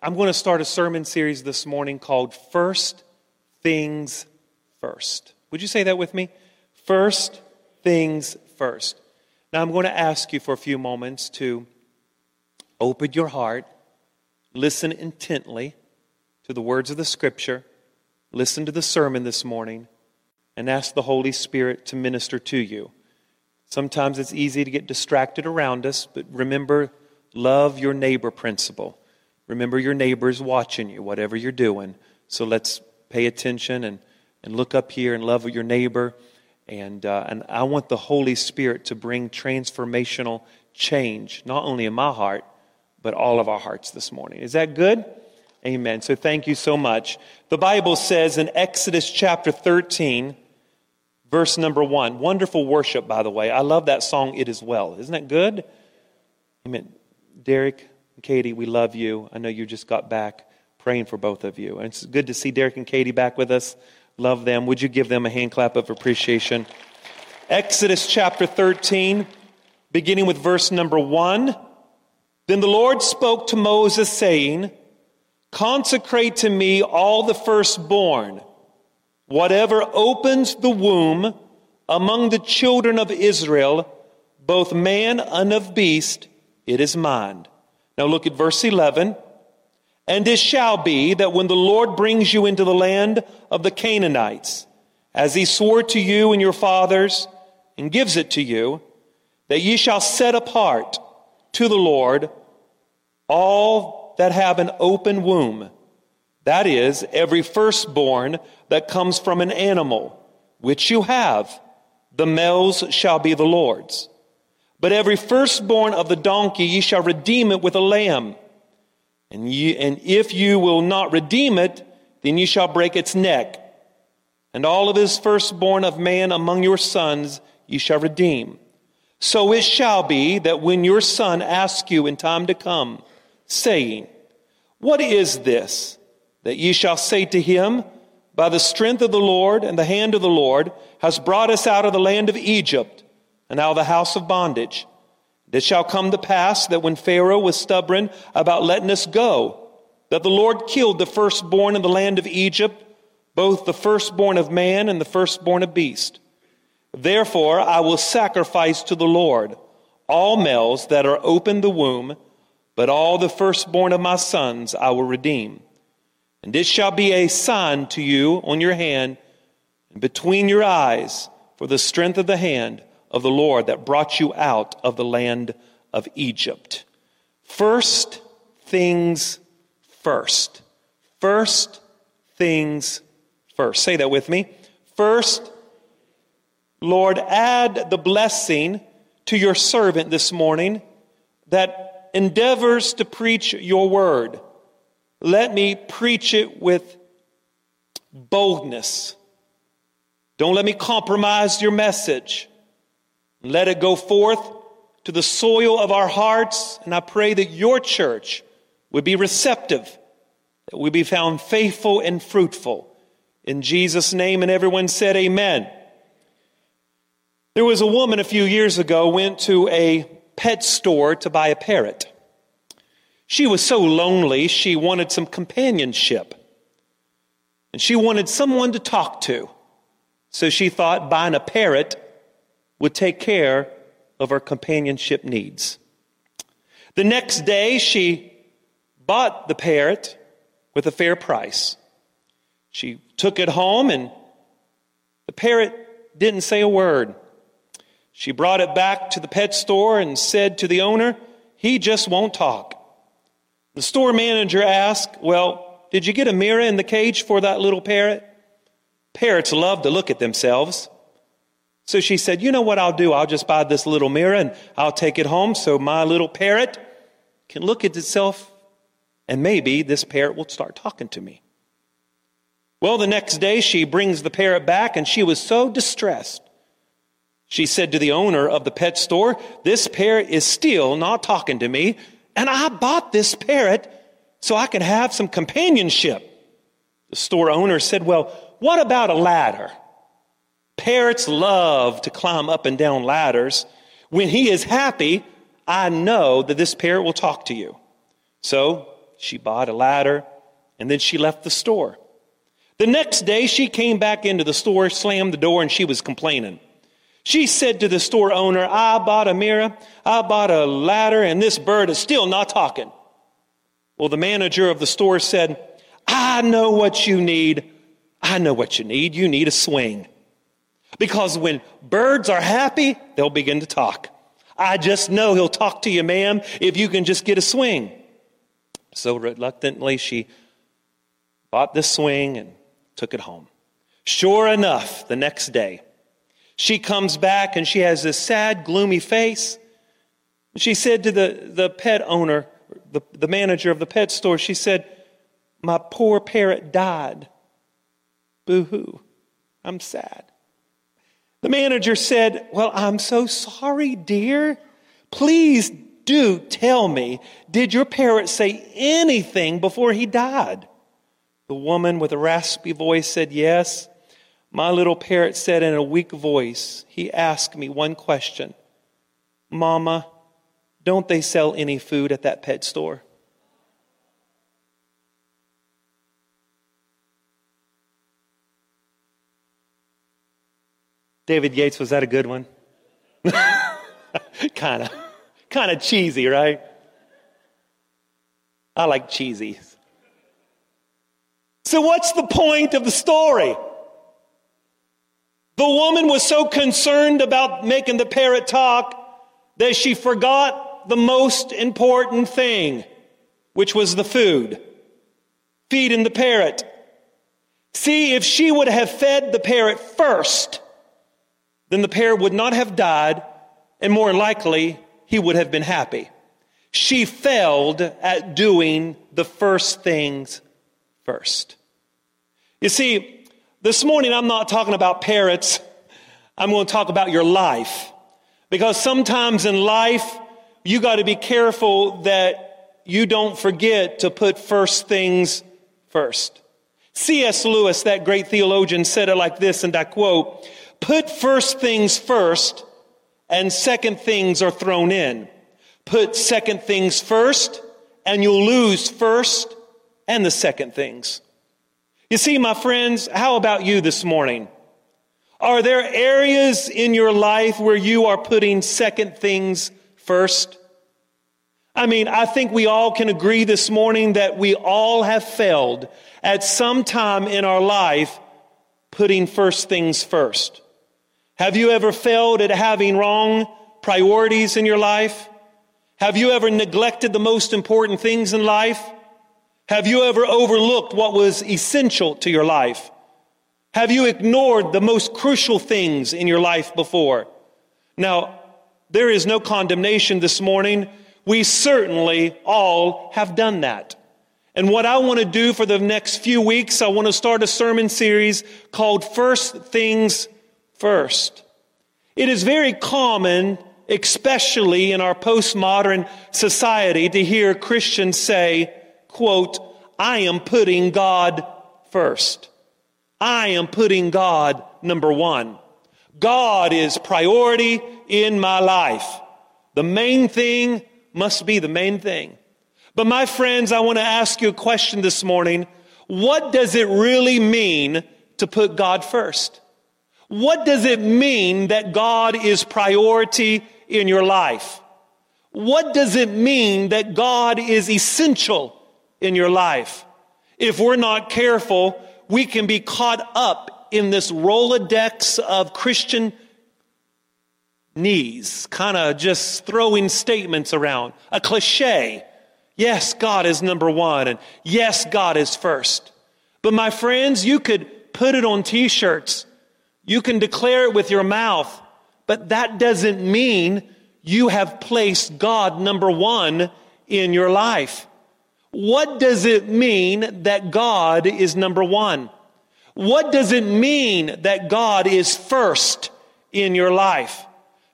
I'm going to start a sermon series this morning called First Things First. Would you say that with me? First Things First. Now, I'm going to ask you for a few moments to open your heart, listen intently to the words of the Scripture, listen to the sermon this morning, and ask the Holy Spirit to minister to you. Sometimes it's easy to get distracted around us, but remember, love your neighbor principle. Remember, your neighbor's watching you, whatever you're doing. So let's pay attention and, and look up here and love your neighbor. And, uh, and I want the Holy Spirit to bring transformational change, not only in my heart, but all of our hearts this morning. Is that good? Amen. So thank you so much. The Bible says in Exodus chapter 13, verse number one. Wonderful worship, by the way. I love that song, It Is Well. Isn't that good? Amen. Derek Katie, we love you. I know you just got back praying for both of you. And it's good to see Derek and Katie back with us. Love them. Would you give them a hand clap of appreciation? Exodus chapter 13, beginning with verse number 1. Then the Lord spoke to Moses, saying, Consecrate to me all the firstborn Whatever opens the womb among the children of Israel, both man and of beast, it is mine. Now look at verse 11. And it shall be that when the Lord brings you into the land of the Canaanites, as he swore to you and your fathers, and gives it to you, that ye shall set apart to the Lord all that have an open womb that is, every firstborn that comes from an animal, which you have, the males shall be the Lord's. But every firstborn of the donkey ye shall redeem it with a lamb. And, ye, and if you will not redeem it, then ye shall break its neck. And all of his firstborn of man among your sons ye shall redeem. So it shall be that when your son asks you in time to come, saying, What is this? that ye shall say to him, By the strength of the Lord and the hand of the Lord has brought us out of the land of Egypt and out of the house of bondage. It shall come to pass that when Pharaoh was stubborn about letting us go, that the Lord killed the firstborn in the land of Egypt, both the firstborn of man and the firstborn of beast. Therefore I will sacrifice to the Lord all males that are open the womb, but all the firstborn of my sons I will redeem. And this shall be a sign to you on your hand and between your eyes for the strength of the hand of the Lord that brought you out of the land of Egypt. First things first. First things first. Say that with me. First, Lord, add the blessing to your servant this morning that endeavors to preach your word. Let me preach it with boldness. Don't let me compromise your message. Let it go forth to the soil of our hearts. And I pray that your church would be receptive, that we be found faithful and fruitful. In Jesus' name, and everyone said, Amen. There was a woman a few years ago went to a pet store to buy a parrot. She was so lonely, she wanted some companionship. And she wanted someone to talk to. So she thought buying a parrot would take care of her companionship needs. The next day, she bought the parrot with a fair price. She took it home, and the parrot didn't say a word. She brought it back to the pet store and said to the owner, He just won't talk. The store manager asked, Well, did you get a mirror in the cage for that little parrot? Parrots love to look at themselves. So she said, You know what I'll do? I'll just buy this little mirror and I'll take it home so my little parrot can look at itself and maybe this parrot will start talking to me. Well, the next day she brings the parrot back and she was so distressed. She said to the owner of the pet store, This parrot is still not talking to me. And I bought this parrot so I can have some companionship. The store owner said, Well, what about a ladder? Parrots love to climb up and down ladders. When he is happy, I know that this parrot will talk to you. So She bought a ladder, and then she left the store. The next day, she came back into the store, slammed the door, and she was complaining. She said to the store owner, I bought a mirror, I bought a ladder, and this bird is still not talking. Well, the manager of the store said, I know what you need. I know what you need. You need a swing. Because when birds are happy, they'll begin to talk. I just know he'll talk to you, ma'am, if you can just get a swing. So reluctantly, she bought this swing and took it home. Sure enough, the next day, she comes back and she has this sad, gloomy face. She said to the, the pet owner, the, the manager of the pet store, she said, My poor parrot died. Boo hoo. I'm sad. The manager said, Well, I'm so sorry, dear. Please do tell me, did your parrot say anything before he died? The woman with a raspy voice said, Yes. My little parrot said in a weak voice, He asked me one question Mama, don't they sell any food at that pet store? David Yates, was that a good one? kind of. Kind of cheesy, right? I like cheesy. So, what's the point of the story? The woman was so concerned about making the parrot talk that she forgot the most important thing, which was the food. Feeding the parrot. See, if she would have fed the parrot first, then the pair would not have died, and more likely, he would have been happy. She failed at doing the first things first. You see, this morning I'm not talking about parrots. I'm going to talk about your life. Because sometimes in life, you got to be careful that you don't forget to put first things first. C.S. Lewis, that great theologian, said it like this, and I quote, put first things first and second things are thrown in. Put second things first and you'll lose first and the second things. You see, my friends, how about you this morning? Are there areas in your life where you are putting second things first? I mean, I think we all can agree this morning that we all have failed at some time in our life putting first things first. Have you ever failed at having wrong priorities in your life? Have you ever neglected the most important things in life? Have you ever overlooked what was essential to your life? Have you ignored the most crucial things in your life before? Now, there is no condemnation this morning. We certainly all have done that. And what I want to do for the next few weeks, I want to start a sermon series called First Things First. It is very common, especially in our postmodern society, to hear Christians say, quote, I am putting God first. I am putting God number one. God is priority in my life. The main thing must be the main thing. But my friends, I want to ask you a question this morning. What does it really mean to put God first? What does it mean that God is priority in your life? What does it mean that God is essential in your life. If we're not careful, we can be caught up in this Rolodex of Christian knees, kind of just throwing statements around, a cliche. Yes, God is number one, and yes, God is first. But my friends, you could put it on t shirts, you can declare it with your mouth, but that doesn't mean you have placed God number one in your life. What does it mean that God is number one? What does it mean that God is first in your life?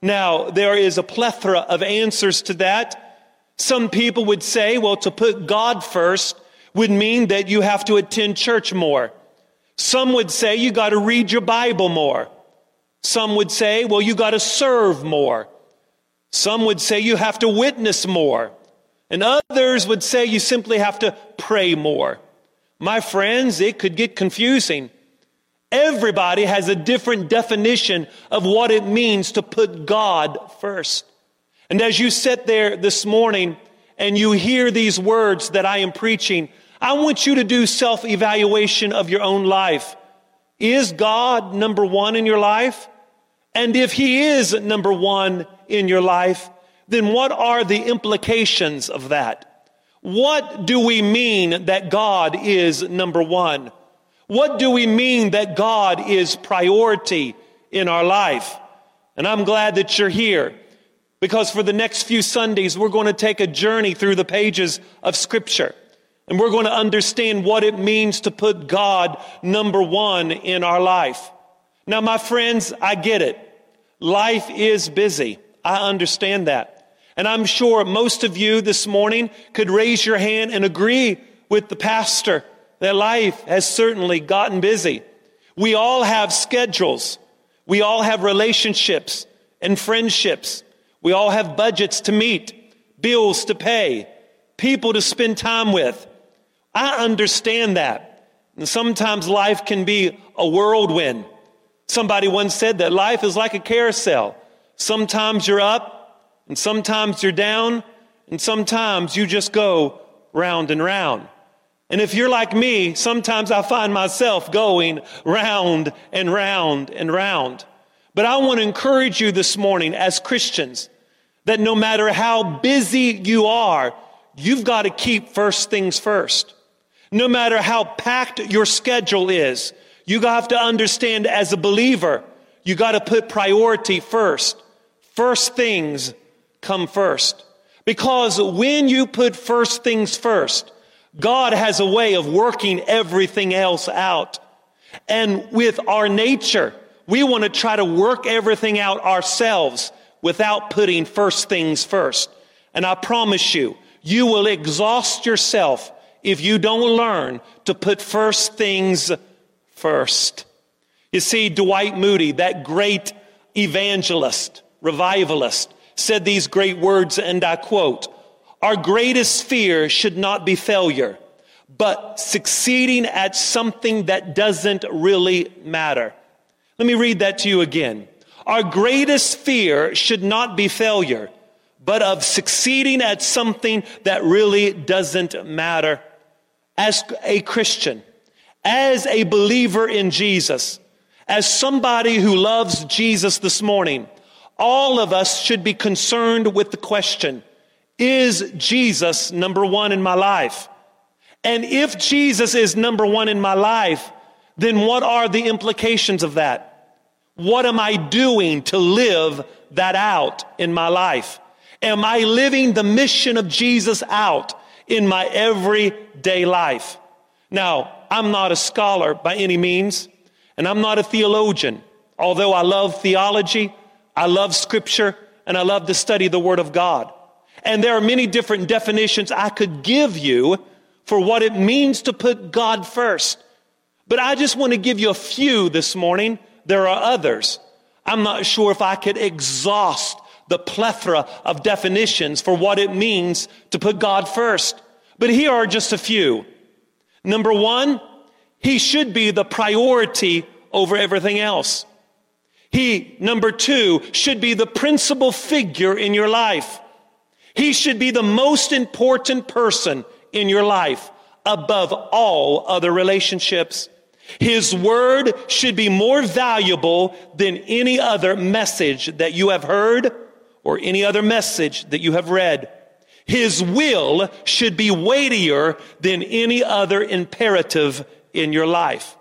Now, there is a plethora of answers to that. Some people would say, well, to put God first would mean that you have to attend church more. Some would say you got to read your Bible more. Some would say, well, you got to serve more. Some would say you have to witness more. And others would say you simply have to pray more. My friends, it could get confusing. Everybody has a different definition of what it means to put God first. And as you sit there this morning and you hear these words that I am preaching, I want you to do self evaluation of your own life. Is God number one in your life? And if He is number one in your life, then what are the implications of that? What do we mean that God is number one? What do we mean that God is priority in our life? And I'm glad that you're here because for the next few Sundays, we're going to take a journey through the pages of Scripture. And we're going to understand what it means to put God number one in our life. Now, my friends, I get it. Life is busy. I understand that. And I'm sure most of you this morning could raise your hand and agree with the pastor that life has certainly gotten busy. We all have schedules. We all have relationships and friendships. We all have budgets to meet, bills to pay, people to spend time with. I understand that. And sometimes life can be a whirlwind. Somebody once said that life is like a carousel. Sometimes you're up and sometimes you're down and sometimes you just go round and round. And if you're like me, sometimes I find myself going round and round and round. But I want to encourage you this morning as Christians that no matter how busy you are, you've got to keep first things first. No matter how packed your schedule is, you have to understand as a believer, you got to put priority first. First things come first. Because when you put first things first, God has a way of working everything else out. And with our nature, we want to try to work everything out ourselves without putting first things first. And I promise you, you will exhaust yourself if you don't learn to put first things first. You see, Dwight Moody, that great evangelist, revivalist, said these great words, and I quote, Our greatest fear should not be failure, but succeeding at something that doesn't really matter. Let me read that to you again. Our greatest fear should not be failure, but of succeeding at something that really doesn't matter. As a Christian, as a believer in Jesus, as somebody who loves Jesus this morning, all of us should be concerned with the question, is Jesus number one in my life? And if Jesus is number one in my life, then what are the implications of that? What am I doing to live that out in my life? Am I living the mission of Jesus out in my everyday life? Now, I'm not a scholar by any means, and I'm not a theologian. Although I love theology, I love scripture, and I love to study the Word of God. And there are many different definitions I could give you for what it means to put God first. But I just want to give you a few this morning there are others. I'm not sure if I could exhaust the plethora of definitions for what it means to put God first. But here are just a few. Number one, he should be the priority over everything else. He, number two, should be the principal figure in your life. He should be the most important person in your life above all other relationships. His word should be more valuable than any other message that you have heard or any other message that you have read. His will should be weightier than any other imperative in your life.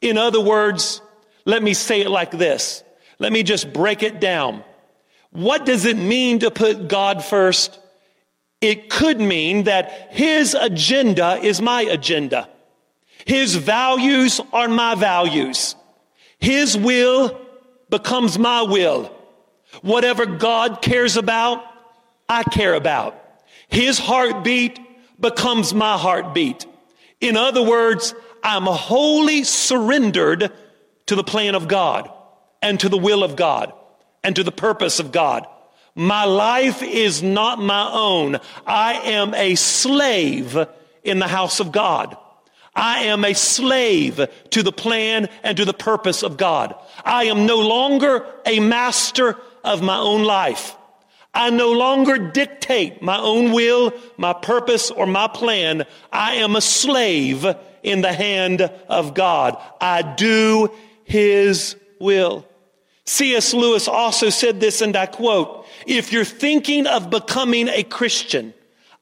In other words, let me say it like this. Let me just break it down. What does it mean to put God first? It could mean that His agenda is my agenda. His values are my values. His will becomes my will. Whatever God cares about, I care about. His heartbeat becomes my heartbeat. In other words, I'm wholly surrendered to the plan of God and to the will of God and to the purpose of God. My life is not my own. I am a slave in the house of God. I am a slave to the plan and to the purpose of God. I am no longer a master of my own life. I no longer dictate my own will, my purpose, or my plan. I am a slave in the hand of God. I do his will. C.S. Lewis also said this, and I quote, if you're thinking of becoming a Christian,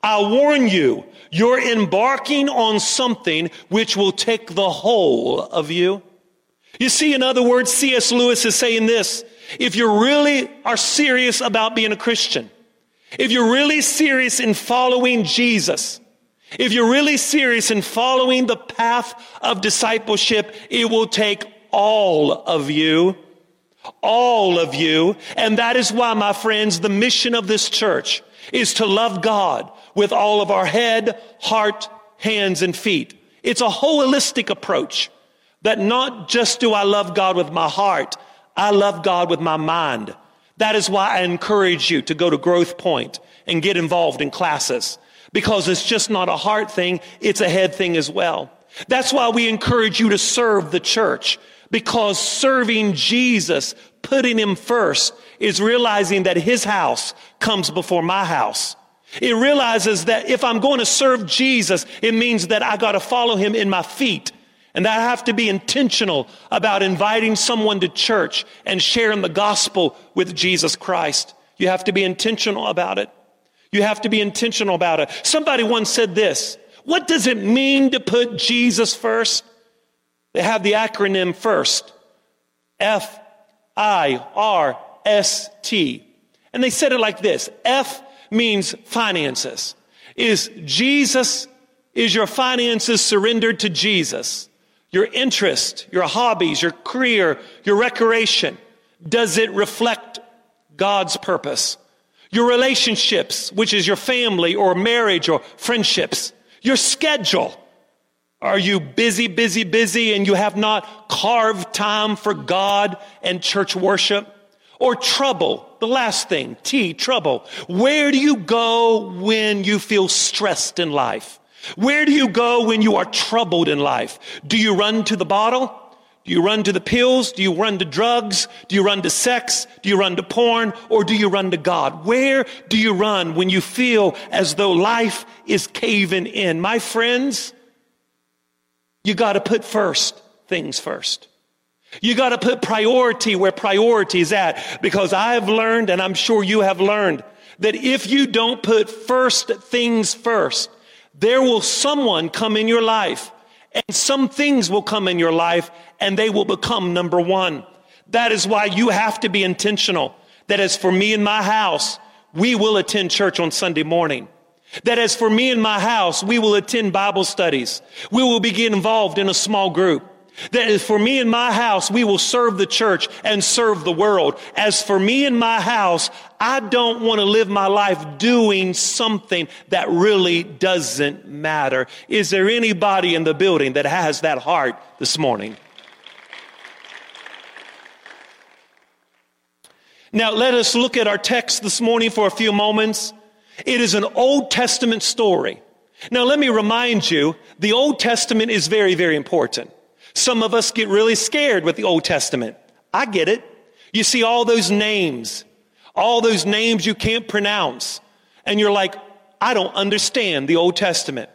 I warn you, you're embarking on something which will take the whole of you. You see, in other words, C.S. Lewis is saying this. If you really are serious about being a Christian, if you're really serious in following Jesus, if you're really serious in following the path of discipleship, it will take all of you. All of you. And that is why, my friends, the mission of this church is to love God with all of our head, heart, hands, and feet. It's a holistic approach that not just do I love God with my heart, I love God with my mind. That is why I encourage you to go to Growth Point and get involved in classes because it's just not a heart thing, it's a head thing as well. That's why we encourage you to serve the church because serving Jesus, putting him first, is realizing that his house comes before my house. It realizes that if I'm going to serve Jesus, it means that I got to follow him in my feet. And that I have to be intentional about inviting someone to church and sharing the gospel with Jesus Christ. You have to be intentional about it. You have to be intentional about it. Somebody once said this. What does it mean to put Jesus first? They have the acronym first. F I R S T. And they said it like this. F means finances. Is Jesus, is your finances surrendered to Jesus? Your interest, your hobbies, your career, your recreation, does it reflect God's purpose? Your relationships, which is your family or marriage or friendships, your schedule. Are you busy, busy, busy and you have not carved time for God and church worship? Or trouble, the last thing, T, trouble. Where do you go when you feel stressed in life? Where do you go when you are troubled in life? Do you run to the bottle? Do you run to the pills? Do you run to drugs? Do you run to sex? Do you run to porn? Or do you run to God? Where do you run when you feel as though life is caving in? My friends, you got to put first things first. You got to put priority where priority is at because I have learned, and I'm sure you have learned, that if you don't put first things first, there will someone come in your life and some things will come in your life and they will become number one. That is why you have to be intentional. That as for me and my house, we will attend church on Sunday morning. That as for me and my house, we will attend Bible studies. We will be involved in a small group. That is for me and my house, we will serve the church and serve the world. As for me and my house, I don't want to live my life doing something that really doesn't matter. Is there anybody in the building that has that heart this morning? Now, let us look at our text this morning for a few moments. It is an Old Testament story. Now, let me remind you, the Old Testament is very, very important. Some of us get really scared with the Old Testament. I get it. You see all those names, all those names you can't pronounce, and you're like, I don't understand the Old Testament.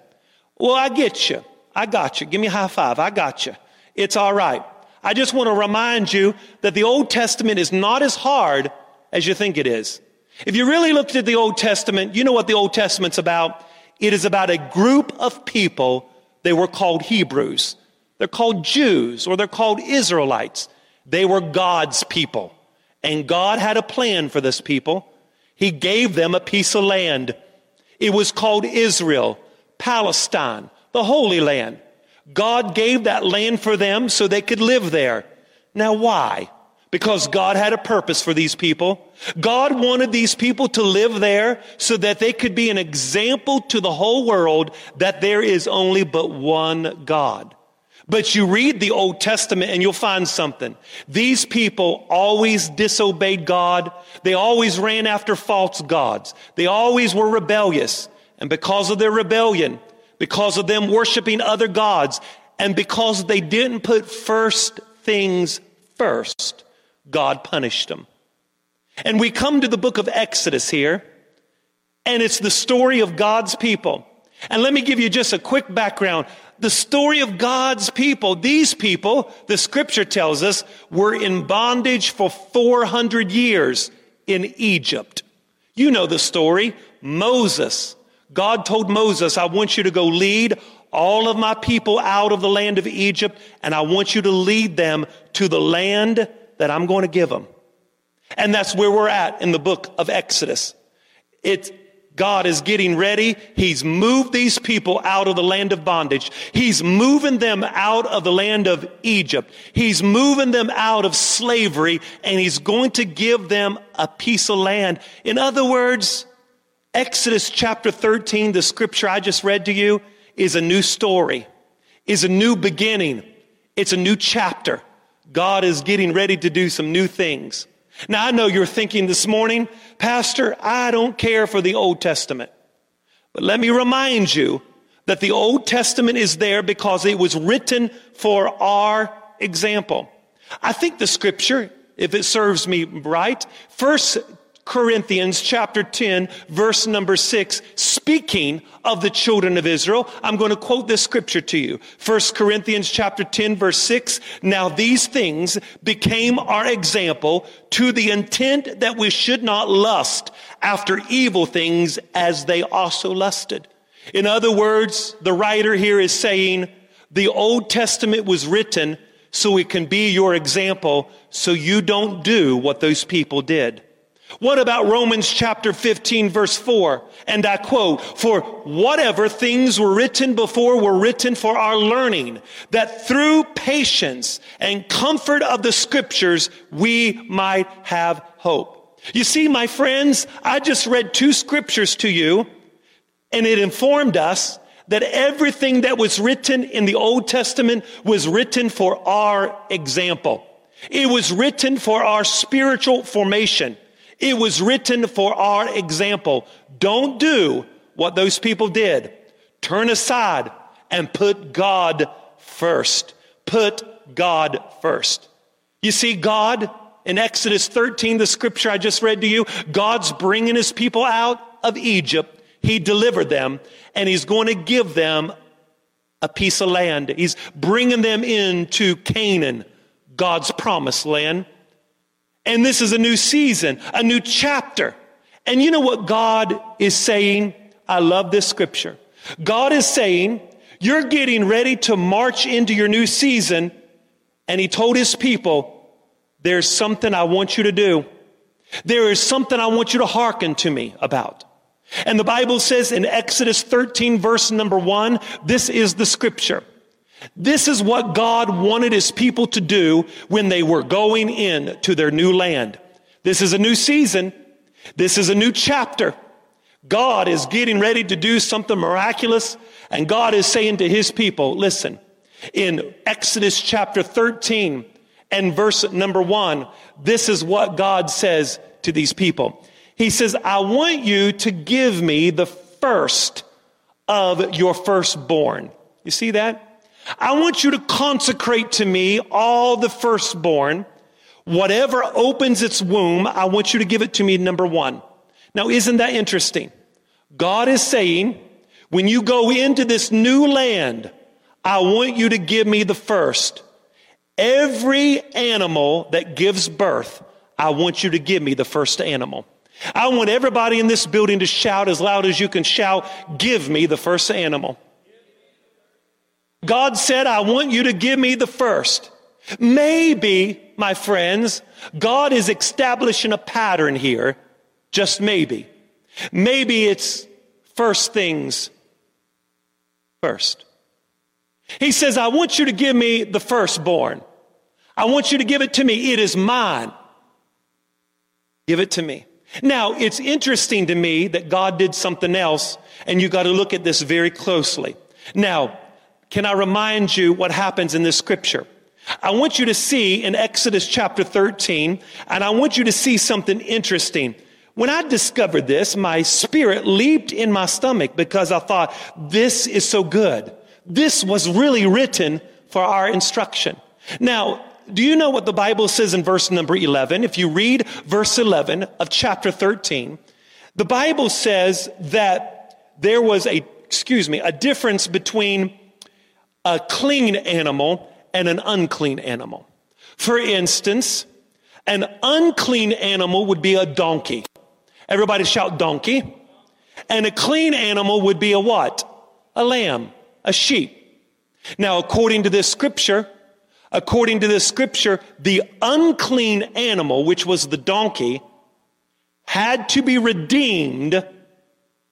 Well, I get you. I got you. Give me a high five. I got you. It's all right. I just want to remind you that the Old Testament is not as hard as you think it is. If you really looked at the Old Testament, you know what the Old Testament's about. It is about a group of people. They were called Hebrews. They're called Jews or they're called Israelites. They were God's people. And God had a plan for this people. He gave them a piece of land. It was called Israel, Palestine, the Holy Land. God gave that land for them so they could live there. Now, why? Because God had a purpose for these people. God wanted these people to live there so that they could be an example to the whole world that there is only but one God. But you read the Old Testament and you'll find something. These people always disobeyed God. They always ran after false gods. They always were rebellious. And because of their rebellion, because of them worshiping other gods, and because they didn't put first things first, God punished them. And we come to the book of Exodus here, and it's the story of God's people. And let me give you just a quick background the story of God's people. These people, the scripture tells us, were in bondage for 400 years in Egypt. You know the story. Moses. God told Moses, I want you to go lead all of my people out of the land of Egypt, and I want you to lead them to the land that I'm going to give them. And that's where we're at in the book of Exodus. It's God is getting ready. He's moved these people out of the land of bondage. He's moving them out of the land of Egypt. He's moving them out of slavery and he's going to give them a piece of land. In other words, Exodus chapter 13, the scripture I just read to you, is a new story, is a new beginning. It's a new chapter. God is getting ready to do some new things. Now I know you're thinking this morning, Pastor, I don't care for the Old Testament. But let me remind you that the Old Testament is there because it was written for our example. I think the scripture, if it serves me right, first Corinthians chapter 10 verse number 6 speaking of the children of Israel. I'm going to quote this scripture to you. First Corinthians chapter 10 verse 6. Now these things became our example to the intent that we should not lust after evil things as they also lusted. In other words, the writer here is saying the Old Testament was written so it can be your example so you don't do what those people did. What about Romans chapter 15 verse 4? And I quote, for whatever things were written before were written for our learning, that through patience and comfort of the scriptures, we might have hope. You see, my friends, I just read two scriptures to you and it informed us that everything that was written in the Old Testament was written for our example. It was written for our spiritual formation. It was written for our example. Don't do what those people did. Turn aside and put God first. Put God first. You see, God in Exodus 13, the scripture I just read to you, God's bringing his people out of Egypt. He delivered them and he's going to give them a piece of land. He's bringing them into Canaan, God's promised land. And this is a new season, a new chapter. And you know what God is saying? I love this scripture. God is saying, you're getting ready to march into your new season. And he told his people, there's something I want you to do. There is something I want you to hearken to me about. And the Bible says in Exodus 13 verse number one, this is the scripture. This is what God wanted his people to do when they were going in to their new land. This is a new season. This is a new chapter. God is getting ready to do something miraculous. And God is saying to his people, listen, in Exodus chapter 13 and verse number one, this is what God says to these people. He says, I want you to give me the first of your firstborn. You see that? I want you to consecrate to me all the firstborn. Whatever opens its womb, I want you to give it to me, number one. Now, isn't that interesting? God is saying, when you go into this new land, I want you to give me the first. Every animal that gives birth, I want you to give me the first animal. I want everybody in this building to shout as loud as you can shout, give me the first animal. God said, I want you to give me the first. Maybe, my friends, God is establishing a pattern here. Just maybe. Maybe it's first things first. He says, I want you to give me the firstborn. I want you to give it to me. It is mine. Give it to me. Now, it's interesting to me that God did something else, and you got to look at this very closely. Now, can I remind you what happens in this scripture? I want you to see in Exodus chapter 13, and I want you to see something interesting. When I discovered this, my spirit leaped in my stomach because I thought, this is so good. This was really written for our instruction. Now, do you know what the Bible says in verse number 11? If you read verse 11 of chapter 13, the Bible says that there was a, excuse me, a difference between a clean animal and an unclean animal. For instance, an unclean animal would be a donkey. Everybody shout donkey. And a clean animal would be a what? A lamb, a sheep. Now, according to this scripture, according to this scripture, the unclean animal, which was the donkey, had to be redeemed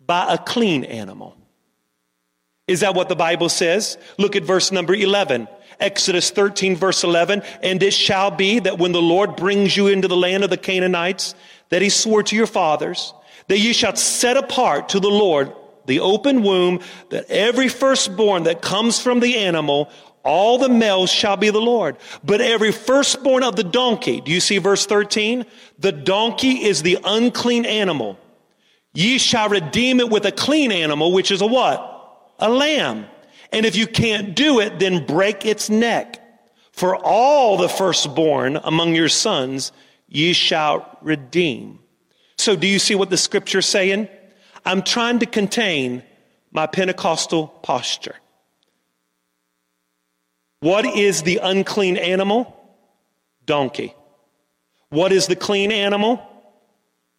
by a clean animal. Is that what the Bible says? Look at verse number 11. Exodus 13 verse 11. And it shall be that when the Lord brings you into the land of the Canaanites, that he swore to your fathers, that ye shall set apart to the Lord the open womb, that every firstborn that comes from the animal, all the males shall be the Lord. But every firstborn of the donkey, do you see verse 13? The donkey is the unclean animal. Ye shall redeem it with a clean animal, which is a what? A lamb. And if you can't do it, then break its neck. For all the firstborn among your sons ye shall redeem. So do you see what the scripture's saying? I'm trying to contain my Pentecostal posture. What is the unclean animal? Donkey. What is the clean animal?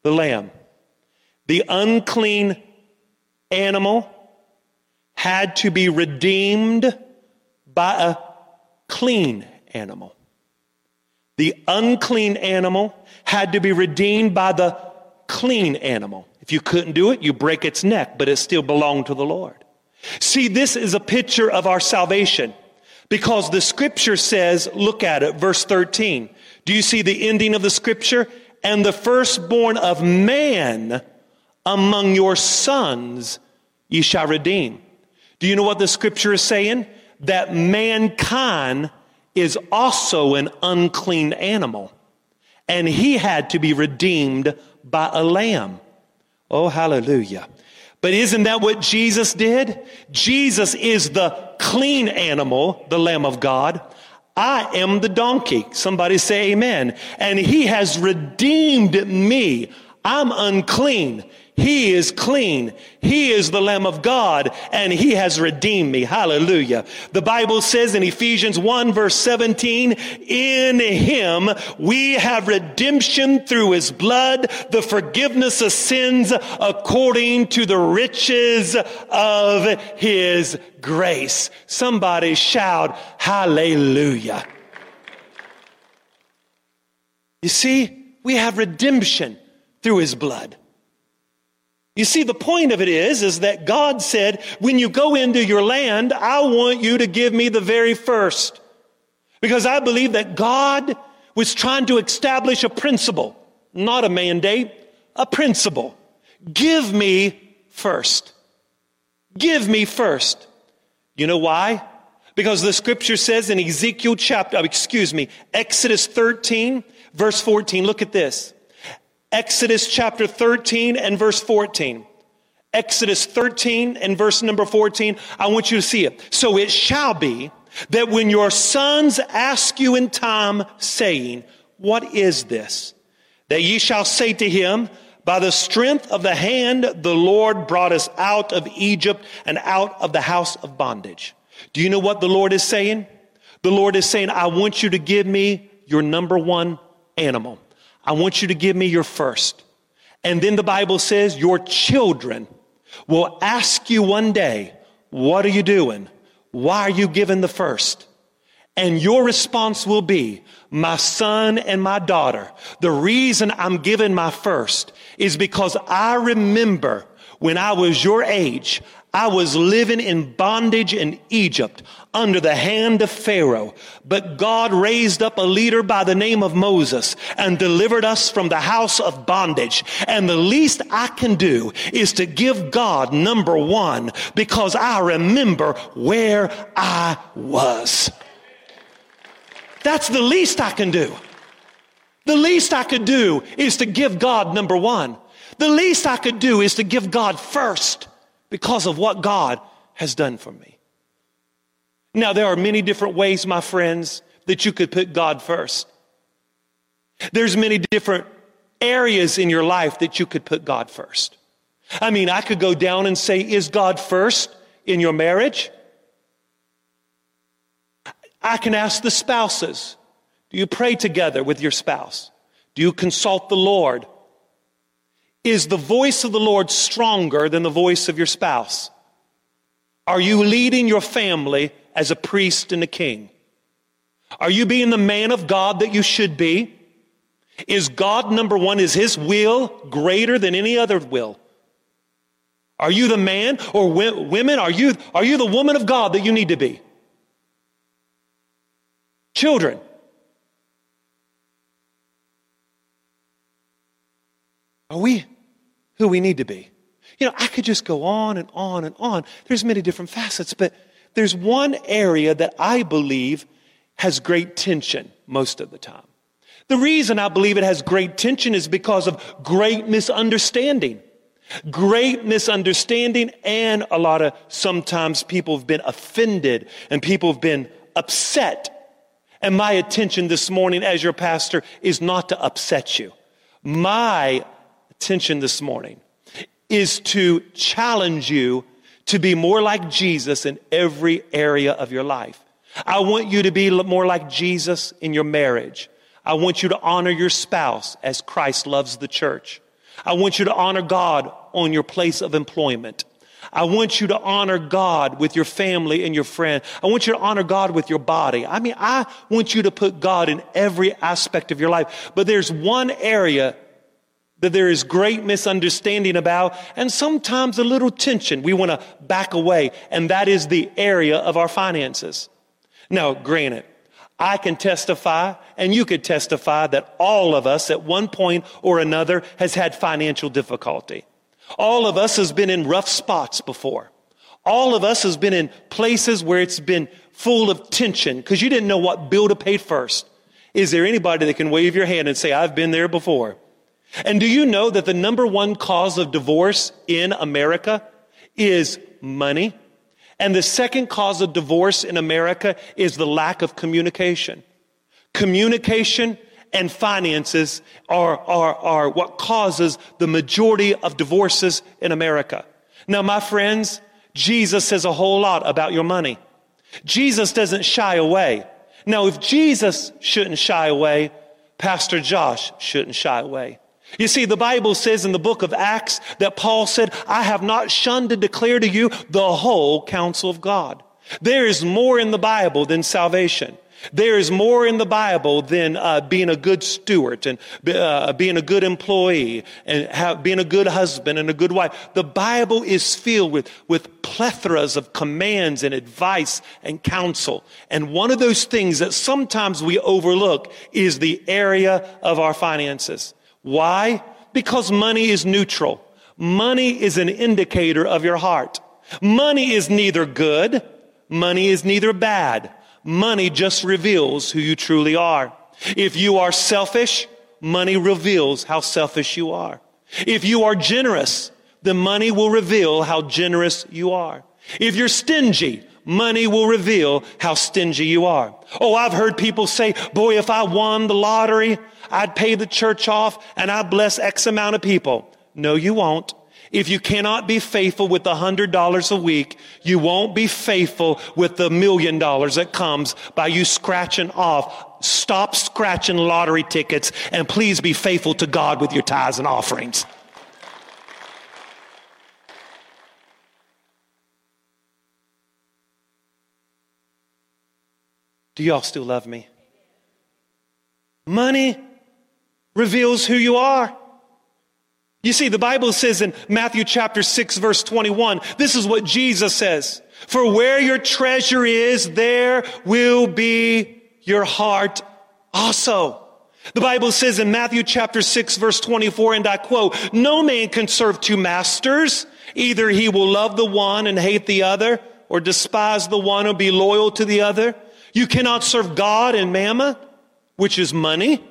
The lamb. The unclean animal had to be redeemed by a clean animal. The unclean animal had to be redeemed by the clean animal. If you couldn't do it, you break its neck, but it still belonged to the Lord. See, this is a picture of our salvation. Because the scripture says, look at it, verse 13. Do you see the ending of the scripture? And the firstborn of man among your sons ye shall redeem. Do you know what the scripture is saying? That mankind is also an unclean animal. And he had to be redeemed by a lamb. Oh, hallelujah. But isn't that what Jesus did? Jesus is the clean animal, the Lamb of God. I am the donkey. Somebody say amen. And he has redeemed me. I'm unclean. He is clean. He is the Lamb of God and He has redeemed me. Hallelujah. The Bible says in Ephesians 1 verse 17, in Him we have redemption through His blood, the forgiveness of sins according to the riches of His grace. Somebody shout hallelujah. You see, we have redemption through His blood. You see, the point of it is, is that God said, when you go into your land, I want you to give me the very first. Because I believe that God was trying to establish a principle, not a mandate, a principle. Give me first. Give me first. You know why? Because the scripture says in Ezekiel chapter, excuse me, Exodus 13, verse 14, look at this. Exodus chapter 13 and verse 14. Exodus 13 and verse number 14. I want you to see it. So it shall be that when your sons ask you in time, saying, What is this? That ye shall say to him, By the strength of the hand, the Lord brought us out of Egypt and out of the house of bondage. Do you know what the Lord is saying? The Lord is saying, I want you to give me your number one animal. I want you to give me your first. And then the Bible says your children will ask you one day, what are you doing? Why are you giving the first? And your response will be, my son and my daughter, the reason I'm giving my first is because I remember when I was your age, I was living in bondage in Egypt under the hand of Pharaoh. But God raised up a leader by the name of Moses and delivered us from the house of bondage. And the least I can do is to give God number one because I remember where I was. That's the least I can do. The least I could do is to give God number one. The least I could do is to give God first because of what God has done for me. Now, there are many different ways, my friends, that you could put God first. There's many different areas in your life that you could put God first. I mean, I could go down and say, is God first in your marriage? I can ask the spouses, do you pray together with your spouse? Do you consult the Lord? Is the voice of the Lord stronger than the voice of your spouse? Are you leading your family as a priest and a king? Are you being the man of God that you should be? Is God, number one, is his will greater than any other will? Are you the man or women? Are you, are you the woman of God that you need to be? Children, Are we who we need to be? You know, I could just go on and on and on. There's many different facets, but there's one area that I believe has great tension most of the time. The reason I believe it has great tension is because of great misunderstanding. Great misunderstanding and a lot of sometimes people have been offended and people have been upset. And my attention this morning as your pastor is not to upset you. My attention this morning is to challenge you to be more like Jesus in every area of your life. I want you to be more like Jesus in your marriage. I want you to honor your spouse as Christ loves the church. I want you to honor God on your place of employment. I want you to honor God with your family and your friend. I want you to honor God with your body. I mean, I want you to put God in every aspect of your life. But there's one area that there is great misunderstanding about and sometimes a little tension. We want to back away, and that is the area of our finances. Now, granted, I can testify, and you could testify that all of us at one point or another has had financial difficulty. All of us has been in rough spots before. All of us has been in places where it's been full of tension because you didn't know what bill to pay first. Is there anybody that can wave your hand and say, I've been there before? And do you know that the number one cause of divorce in America is money? And the second cause of divorce in America is the lack of communication. Communication and finances are, are, are what causes the majority of divorces in America. Now, my friends, Jesus says a whole lot about your money. Jesus doesn't shy away. Now, if Jesus shouldn't shy away, Pastor Josh shouldn't shy away. You see, the Bible says in the book of Acts that Paul said, I have not shunned to declare to you the whole counsel of God. There is more in the Bible than salvation. There is more in the Bible than uh, being a good steward and uh, being a good employee and have, being a good husband and a good wife. The Bible is filled with, with plethoras of commands and advice and counsel. And one of those things that sometimes we overlook is the area of our finances. Why? Because money is neutral. Money is an indicator of your heart. Money is neither good. Money is neither bad. Money just reveals who you truly are. If you are selfish, money reveals how selfish you are. If you are generous, the money will reveal how generous you are. If you're stingy, money will reveal how stingy you are. Oh, I've heard people say, boy, if I won the lottery, I'd pay the church off and I'd bless X amount of people. No, you won't. If you cannot be faithful with hundred dollars a week, you won't be faithful with the million dollars that comes by you scratching off. Stop scratching lottery tickets and please be faithful to God with your tithes and offerings. Do y'all still love me? Money reveals who you are. You see, the Bible says in Matthew chapter 6 verse 21, this is what Jesus says. For where your treasure is, there will be your heart also. The Bible says in Matthew chapter 6 verse 24, and I quote, no man can serve two masters. Either he will love the one and hate the other, or despise the one and be loyal to the other. You cannot serve God and mammon, which is money.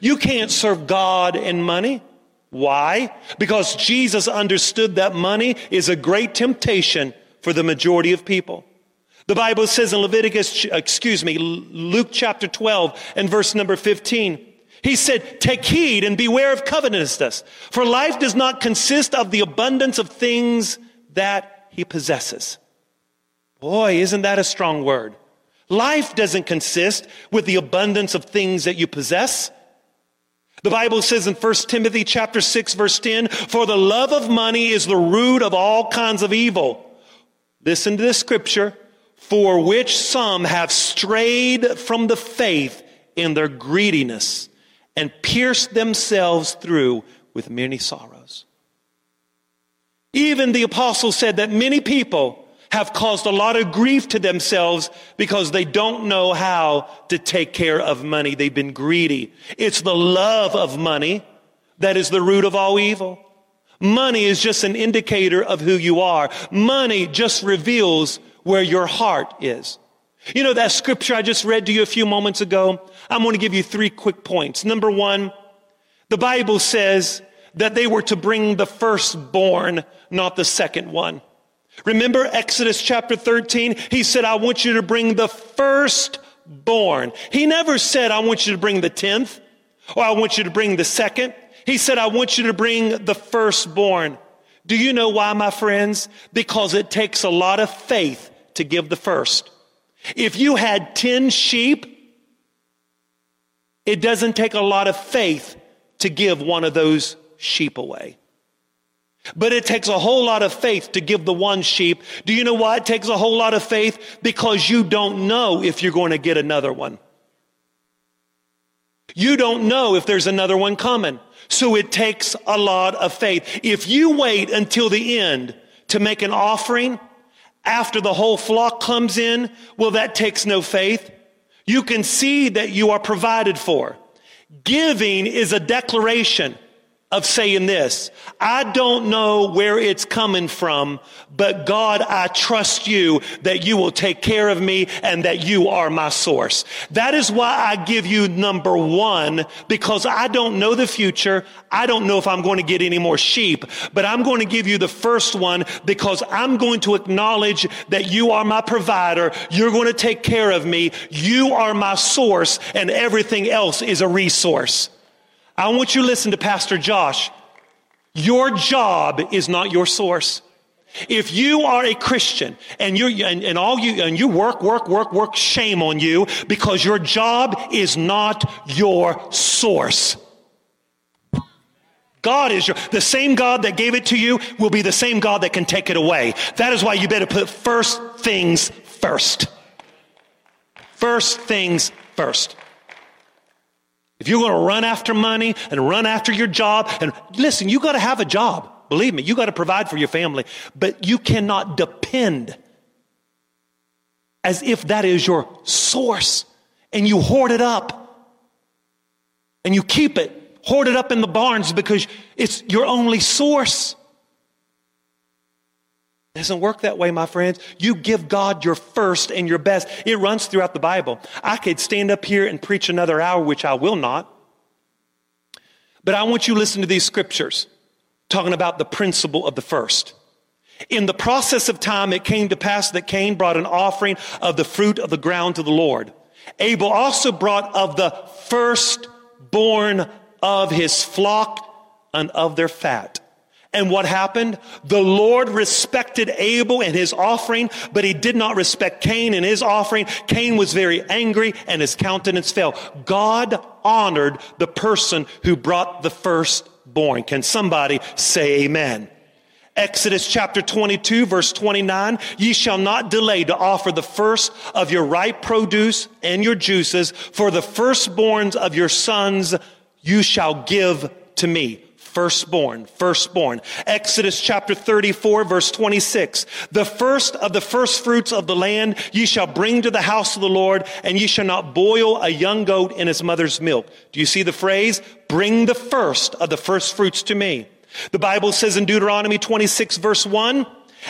You can't serve God and money. Why? Because Jesus understood that money is a great temptation for the majority of people. The Bible says in Leviticus, excuse me, Luke chapter 12 and verse number 15, he said, take heed and beware of covetousness, for life does not consist of the abundance of things that he possesses. Boy, isn't that a strong word? Life doesn't consist with the abundance of things that you possess. The Bible says in 1 Timothy chapter 6 verse 10, for the love of money is the root of all kinds of evil. Listen to this scripture, for which some have strayed from the faith in their greediness and pierced themselves through with many sorrows. Even the apostle said that many people have caused a lot of grief to themselves because they don't know how to take care of money. They've been greedy. It's the love of money that is the root of all evil. Money is just an indicator of who you are. Money just reveals where your heart is. You know that scripture I just read to you a few moments ago? I'm going to give you three quick points. Number one, the Bible says that they were to bring the firstborn, not the second one. Remember Exodus chapter 13? He said, I want you to bring the firstborn. He never said, I want you to bring the tenth or I want you to bring the second. He said, I want you to bring the firstborn. Do you know why, my friends? Because it takes a lot of faith to give the first. If you had 10 sheep, it doesn't take a lot of faith to give one of those sheep away. But it takes a whole lot of faith to give the one sheep. Do you know why it takes a whole lot of faith? Because you don't know if you're going to get another one. You don't know if there's another one coming. So it takes a lot of faith. If you wait until the end to make an offering after the whole flock comes in, well, that takes no faith. You can see that you are provided for. Giving is a declaration of saying this. I don't know where it's coming from, but God, I trust you that you will take care of me and that you are my source. That is why I give you number one, because I don't know the future. I don't know if I'm going to get any more sheep, but I'm going to give you the first one because I'm going to acknowledge that you are my provider. You're going to take care of me. You are my source and everything else is a resource. I want you to listen to Pastor Josh. Your job is not your source. If you are a Christian and you and, and, all you and you work, work, work, work, shame on you because your job is not your source. God is your the same God that gave it to you will be the same God that can take it away. That is why you better put first things first. First things first. If you're going to run after money and run after your job, and listen, you got to have a job. Believe me, you got to provide for your family, but you cannot depend as if that is your source and you hoard it up and you keep it, hoard it up in the barns because it's your only source. Doesn't work that way, my friends. You give God your first and your best. It runs throughout the Bible. I could stand up here and preach another hour, which I will not. But I want you to listen to these scriptures talking about the principle of the first. In the process of time, it came to pass that Cain brought an offering of the fruit of the ground to the Lord. Abel also brought of the firstborn of his flock and of their fat. And what happened? The Lord respected Abel and his offering, but he did not respect Cain and his offering. Cain was very angry and his countenance fell. God honored the person who brought the firstborn. Can somebody say amen? Exodus chapter 22 verse 29, ye shall not delay to offer the first of your ripe produce and your juices, for the firstborns of your sons you shall give to me Firstborn, firstborn. Exodus chapter 34 verse 26. The first of the first fruits of the land ye shall bring to the house of the Lord, and ye shall not boil a young goat in its mother's milk. Do you see the phrase? Bring the first of the first fruits to me. The Bible says in Deuteronomy 26 verse 1,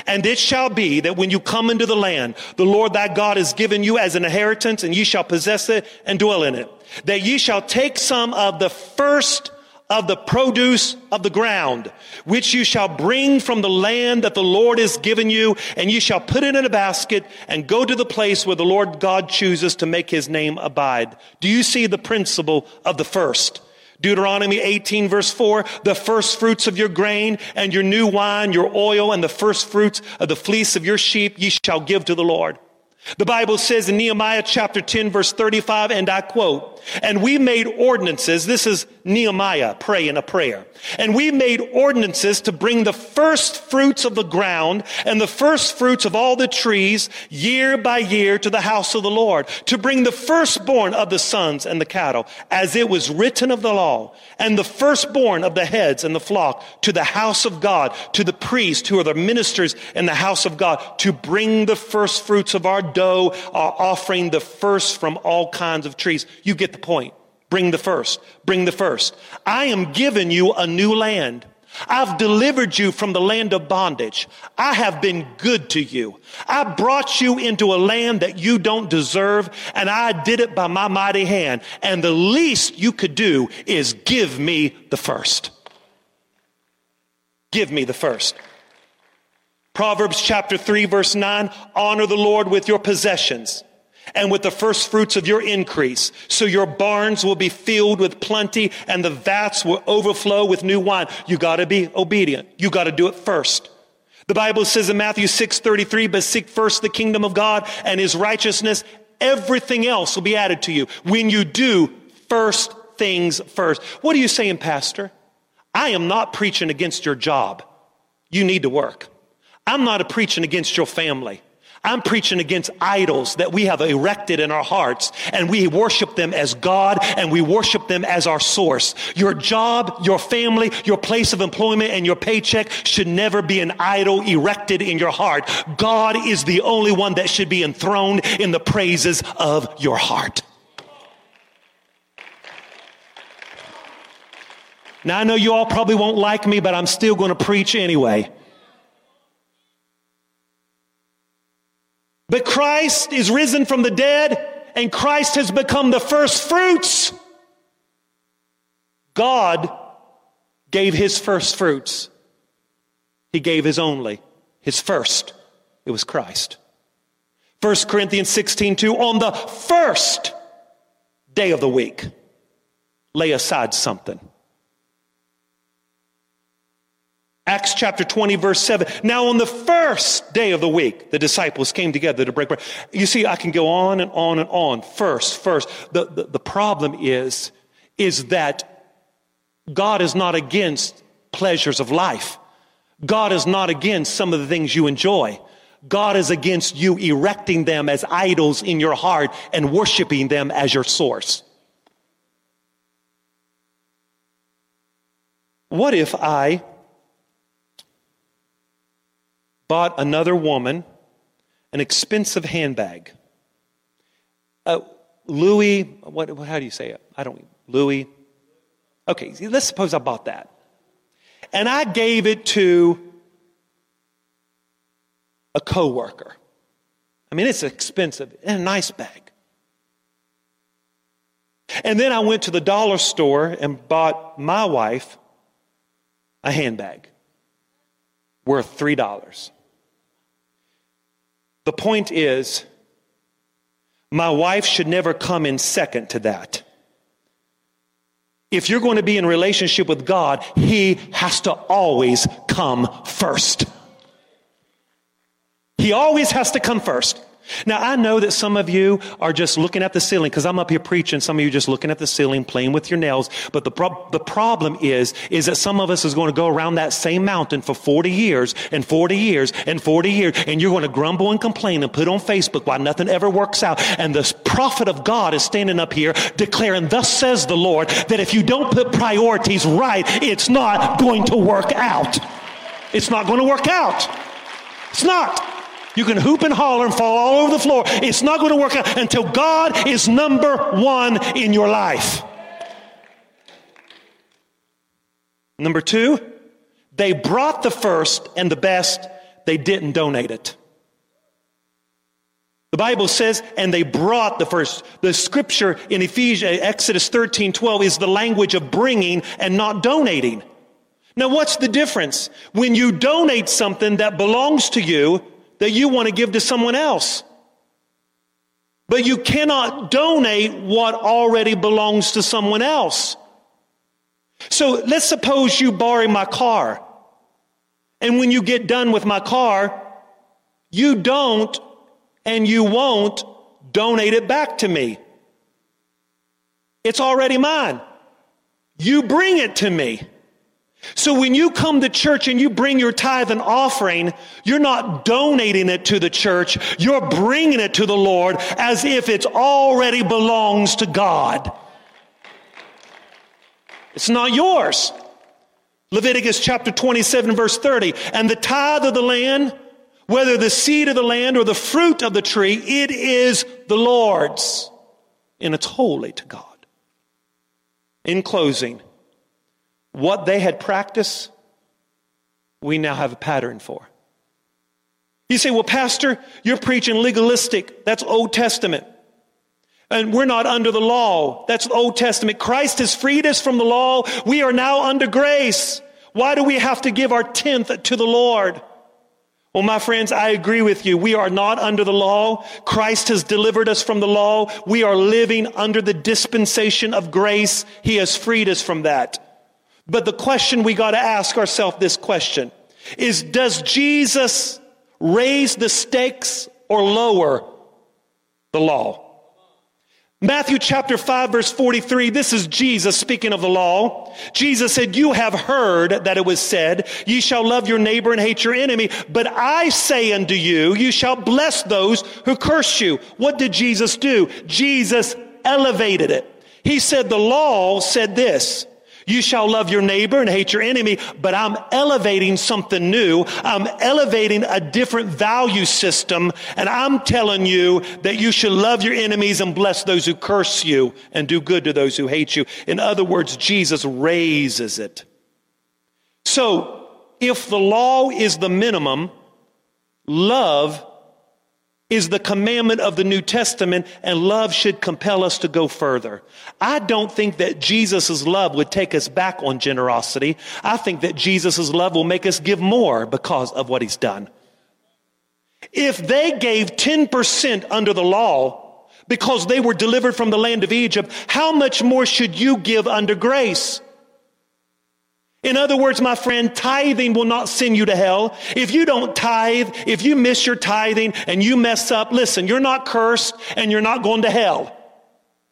and it shall be that when you come into the land, the Lord thy God has given you as an inheritance, and ye shall possess it and dwell in it, that ye shall take some of the first of the produce of the ground, which you shall bring from the land that the Lord has given you, and you shall put it in a basket and go to the place where the Lord God chooses to make his name abide. Do you see the principle of the first? Deuteronomy 18 verse 4, the first fruits of your grain and your new wine, your oil, and the first fruits of the fleece of your sheep ye shall give to the Lord. The Bible says in Nehemiah chapter 10 verse 35, and I quote, and we made ordinances. This is Nehemiah praying a prayer. And we made ordinances to bring the first fruits of the ground and the first fruits of all the trees year by year to the house of the Lord, to bring the firstborn of the sons and the cattle, as it was written of the law, and the firstborn of the heads and the flock to the house of God, to the priests who are the ministers in the house of God, to bring the first fruits of our dough, our offering, the first from all kinds of trees. You get the point. Bring the first. Bring the first. I am giving you a new land. I've delivered you from the land of bondage. I have been good to you. I brought you into a land that you don't deserve, and I did it by my mighty hand. And the least you could do is give me the first. Give me the first. Proverbs chapter 3, verse 9 honor the Lord with your possessions and with the first fruits of your increase. So your barns will be filled with plenty and the vats will overflow with new wine. You gotta be obedient. You gotta do it first. The Bible says in Matthew 6 33, but seek first the kingdom of God and his righteousness. Everything else will be added to you when you do first things first. What are you saying, Pastor? I am not preaching against your job. You need to work. I'm not preaching against your family. I'm preaching against idols that we have erected in our hearts and we worship them as God and we worship them as our source. Your job, your family, your place of employment and your paycheck should never be an idol erected in your heart. God is the only one that should be enthroned in the praises of your heart. Now I know you all probably won't like me, but I'm still going to preach anyway. But Christ is risen from the dead and Christ has become the first fruits. God gave his first fruits. He gave his only, his first. It was Christ. 1 Corinthians 16, 2, on the first day of the week, lay aside something. Acts chapter 20 verse 7. Now on the first day of the week, the disciples came together to break bread. You see, I can go on and on and on. First, first. The, the, the problem is, is that God is not against pleasures of life. God is not against some of the things you enjoy. God is against you erecting them as idols in your heart and worshiping them as your source. What if I bought another woman an expensive handbag. Uh, Louis, what, how do you say it? I don't, Louis. Okay, let's suppose I bought that. And I gave it to a coworker. I mean, it's expensive and a nice bag. And then I went to the dollar store and bought my wife a handbag worth $3. The point is, my wife should never come in second to that. If you're going to be in relationship with God, He has to always come first. He always has to come first. Now, I know that some of you are just looking at the ceiling because I'm up here preaching. Some of you just looking at the ceiling, playing with your nails. But the, pro- the problem is, is that some of us is going to go around that same mountain for 40 years and 40 years and 40 years. And you're going to grumble and complain and put on Facebook why nothing ever works out. And the prophet of God is standing up here declaring, thus says the Lord, that if you don't put priorities right, it's not going to work out. It's not going to work out. It's not. You can hoop and holler and fall all over the floor. It's not going to work out until God is number one in your life. Number two, they brought the first and the best, they didn't donate it. The Bible says, and they brought the first. The scripture in Ephesians, Exodus 13, 12 is the language of bringing and not donating. Now, what's the difference? When you donate something that belongs to you, that you want to give to someone else. But you cannot donate what already belongs to someone else. So let's suppose you borrow my car. And when you get done with my car, you don't and you won't donate it back to me. It's already mine. You bring it to me. So when you come to church and you bring your tithe and offering, you're not donating it to the church. You're bringing it to the Lord as if it already belongs to God. It's not yours. Leviticus chapter 27 verse 30. And the tithe of the land, whether the seed of the land or the fruit of the tree, it is the Lord's and it's holy to God. In closing, what they had practiced, we now have a pattern for. You say, well, Pastor, you're preaching legalistic. That's Old Testament. And we're not under the law. That's the Old Testament. Christ has freed us from the law. We are now under grace. Why do we have to give our tenth to the Lord? Well, my friends, I agree with you. We are not under the law. Christ has delivered us from the law. We are living under the dispensation of grace. He has freed us from that. But the question we got to ask ourselves this question is Does Jesus raise the stakes or lower the law? Matthew chapter 5 verse 43, this is Jesus speaking of the law. Jesus said, you have heard that it was said, ye shall love your neighbor and hate your enemy. But I say unto you, you shall bless those who curse you. What did Jesus do? Jesus elevated it. He said the law said this, you shall love your neighbor and hate your enemy, but I'm elevating something new. I'm elevating a different value system, and I'm telling you that you should love your enemies and bless those who curse you and do good to those who hate you. In other words, Jesus raises it. So, if the law is the minimum, love is the commandment of the New Testament, and love should compel us to go further. I don't think that Jesus' love would take us back on generosity. I think that Jesus' love will make us give more because of what he's done. If they gave 10% under the law because they were delivered from the land of Egypt, how much more should you give under grace? In other words, my friend, tithing will not send you to hell. If you don't tithe, if you miss your tithing and you mess up, listen, you're not cursed and you're not going to hell.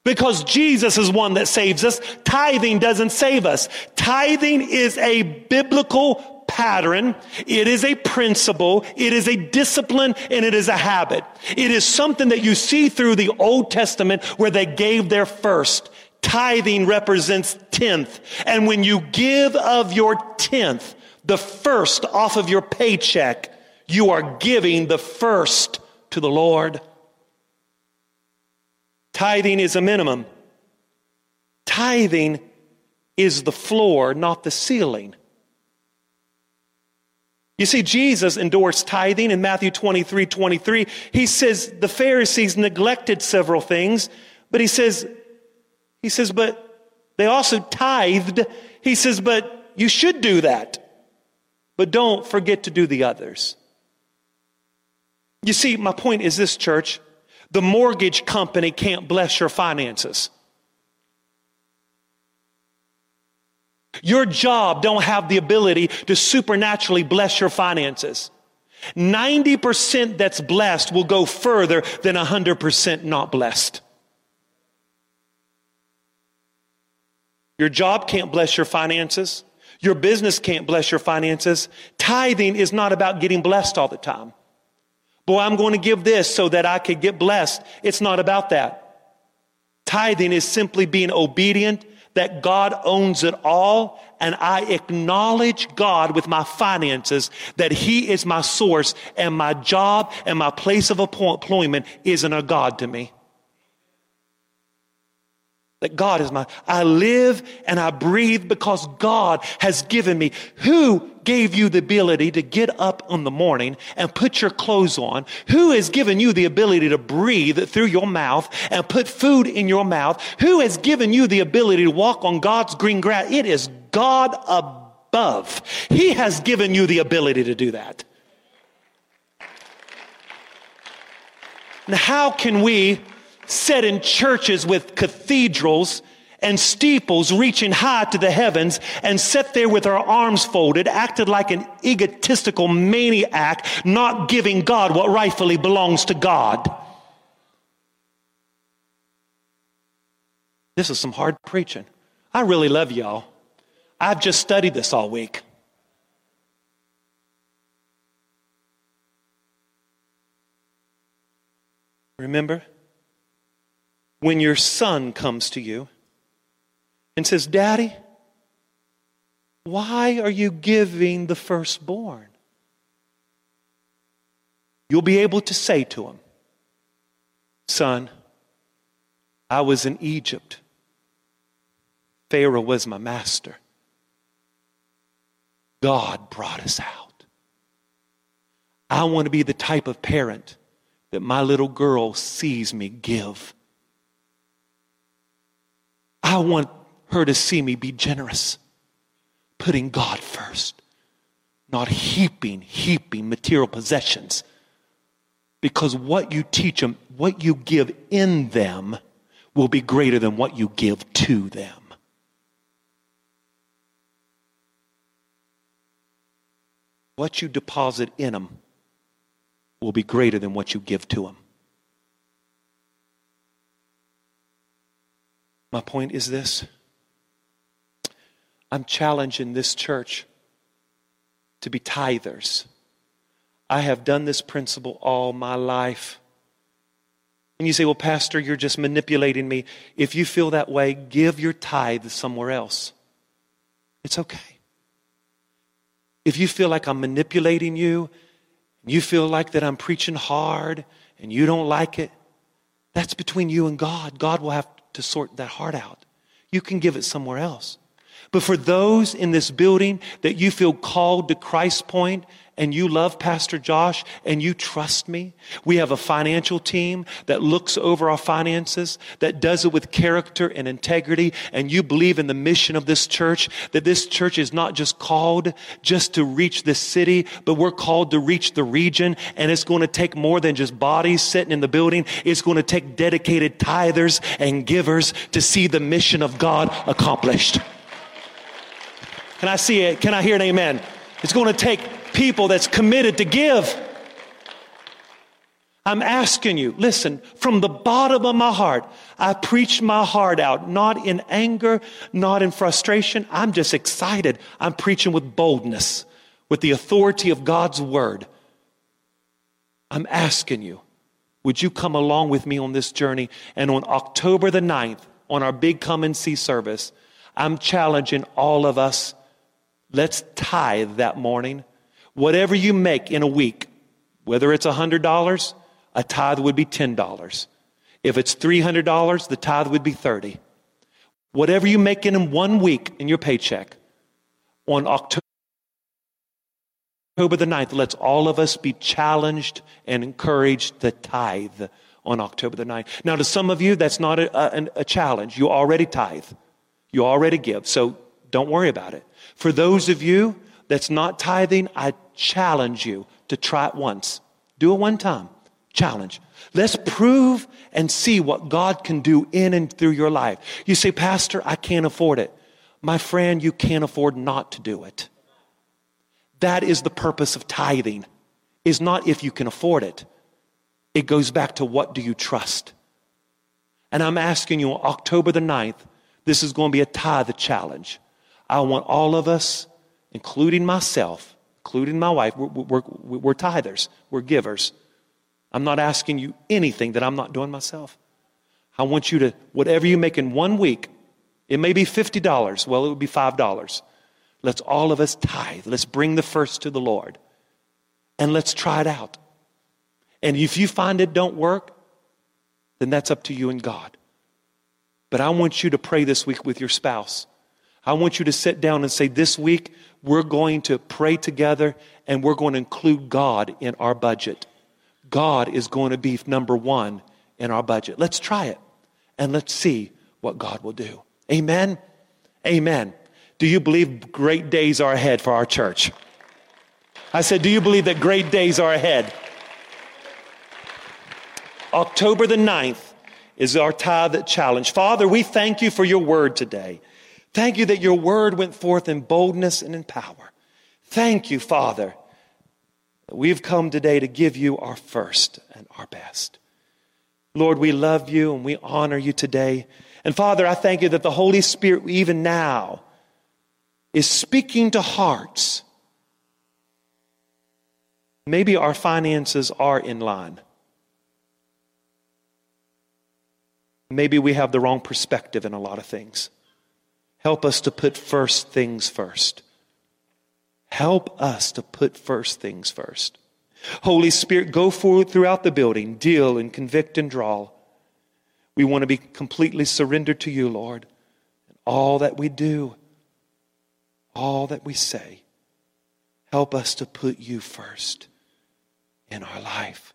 Because Jesus is one that saves us. Tithing doesn't save us. Tithing is a biblical pattern. It is a principle. It is a discipline and it is a habit. It is something that you see through the Old Testament where they gave their first. Tithing represents tenth. And when you give of your tenth, the first off of your paycheck, you are giving the first to the Lord. Tithing is a minimum. Tithing is the floor, not the ceiling. You see, Jesus endorsed tithing in Matthew 23 23. He says the Pharisees neglected several things, but he says, he says, but they also tithed. He says, but you should do that. But don't forget to do the others. You see, my point is this, church. The mortgage company can't bless your finances. Your job don't have the ability to supernaturally bless your finances. 90% that's blessed will go further than 100% not blessed. Your job can't bless your finances. Your business can't bless your finances. Tithing is not about getting blessed all the time. Boy, I'm going to give this so that I could get blessed. It's not about that. Tithing is simply being obedient that God owns it all and I acknowledge God with my finances that He is my source and my job and my place of employment isn't a God to me. That God is my, I live and I breathe because God has given me. Who gave you the ability to get up in the morning and put your clothes on? Who has given you the ability to breathe through your mouth and put food in your mouth? Who has given you the ability to walk on God's green grass? It is God above. He has given you the ability to do that. Now, how can we set in churches with cathedrals and steeples reaching high to the heavens and sat there with our arms folded, acted like an egotistical maniac, not giving God what rightfully belongs to God. This is some hard preaching. I really love y'all. I've just studied this all week. Remember? When your son comes to you and says, Daddy, why are you giving the firstborn? You'll be able to say to him, Son, I was in Egypt. Pharaoh was my master. God brought us out. I want to be the type of parent that my little girl sees me give. I want her to see me be generous, putting God first, not heaping, heaping material possessions. Because what you teach them, what you give in them, will be greater than what you give to them. What you deposit in them will be greater than what you give to them. My point is this I'm challenging this church to be tithers. I have done this principle all my life. And you say, well, Pastor, you're just manipulating me. If you feel that way, give your tithe somewhere else. It's okay. If you feel like I'm manipulating you, you feel like that I'm preaching hard and you don't like it, that's between you and God. God will have to sort that heart out. You can give it somewhere else. But for those in this building that you feel called to Christ Point and you love Pastor Josh and you trust me, we have a financial team that looks over our finances, that does it with character and integrity, and you believe in the mission of this church, that this church is not just called just to reach this city, but we're called to reach the region, and it's going to take more than just bodies sitting in the building. It's going to take dedicated tithers and givers to see the mission of God accomplished. Can I see it? Can I hear an amen? It's going to take people that's committed to give. I'm asking you, listen, from the bottom of my heart, I preach my heart out, not in anger, not in frustration. I'm just excited. I'm preaching with boldness, with the authority of God's word. I'm asking you, would you come along with me on this journey? And on October the 9th, on our big come and see service, I'm challenging all of us Let's tithe that morning. Whatever you make in a week, whether it's $100, a tithe would be $10. If it's $300, the tithe would be 30. Whatever you make in one week in your paycheck, on October the 9th, let's all of us be challenged and encouraged to tithe on October the 9th. Now, to some of you, that's not a, a, a challenge. You already tithe. You already give. So don't worry about it. For those of you that's not tithing, I challenge you to try it once. Do it one time. Challenge. Let's prove and see what God can do in and through your life. You say, Pastor, I can't afford it. My friend, you can't afford not to do it. That is the purpose of tithing. is not if you can afford it. It goes back to what do you trust? And I'm asking you October the 9th, this is going to be a tithe challenge. I want all of us, including myself, including my wife, we're, we're, we're tithers, we're givers. I'm not asking you anything that I'm not doing myself. I want you to, whatever you make in one week, it may be $50. Well, it would be $5. Let's all of us tithe. Let's bring the first to the Lord. And let's try it out. And if you find it don't work, then that's up to you and God. But I want you to pray this week with your spouse. I want you to sit down and say, This week, we're going to pray together and we're going to include God in our budget. God is going to be number one in our budget. Let's try it and let's see what God will do. Amen. Amen. Do you believe great days are ahead for our church? I said, Do you believe that great days are ahead? October the 9th is our tithe challenge. Father, we thank you for your word today. Thank you that your word went forth in boldness and in power. Thank you, Father, that we've come today to give you our first and our best. Lord, we love you and we honor you today. And Father, I thank you that the Holy Spirit, even now, is speaking to hearts. Maybe our finances are in line. Maybe we have the wrong perspective in a lot of things. Help us to put first things first. Help us to put first things first. Holy Spirit, go forward throughout the building, deal and convict and draw. We want to be completely surrendered to you, Lord. And all that we do, all that we say, help us to put you first in our life.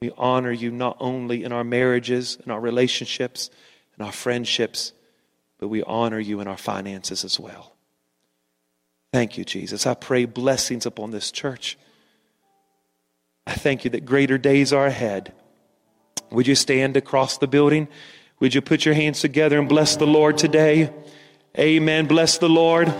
We honor you not only in our marriages, in our relationships, in our friendships, but we honor you in our finances as well. Thank you, Jesus. I pray blessings upon this church. I thank you that greater days are ahead. Would you stand across the building? Would you put your hands together and bless the Lord today? Amen. Bless the Lord.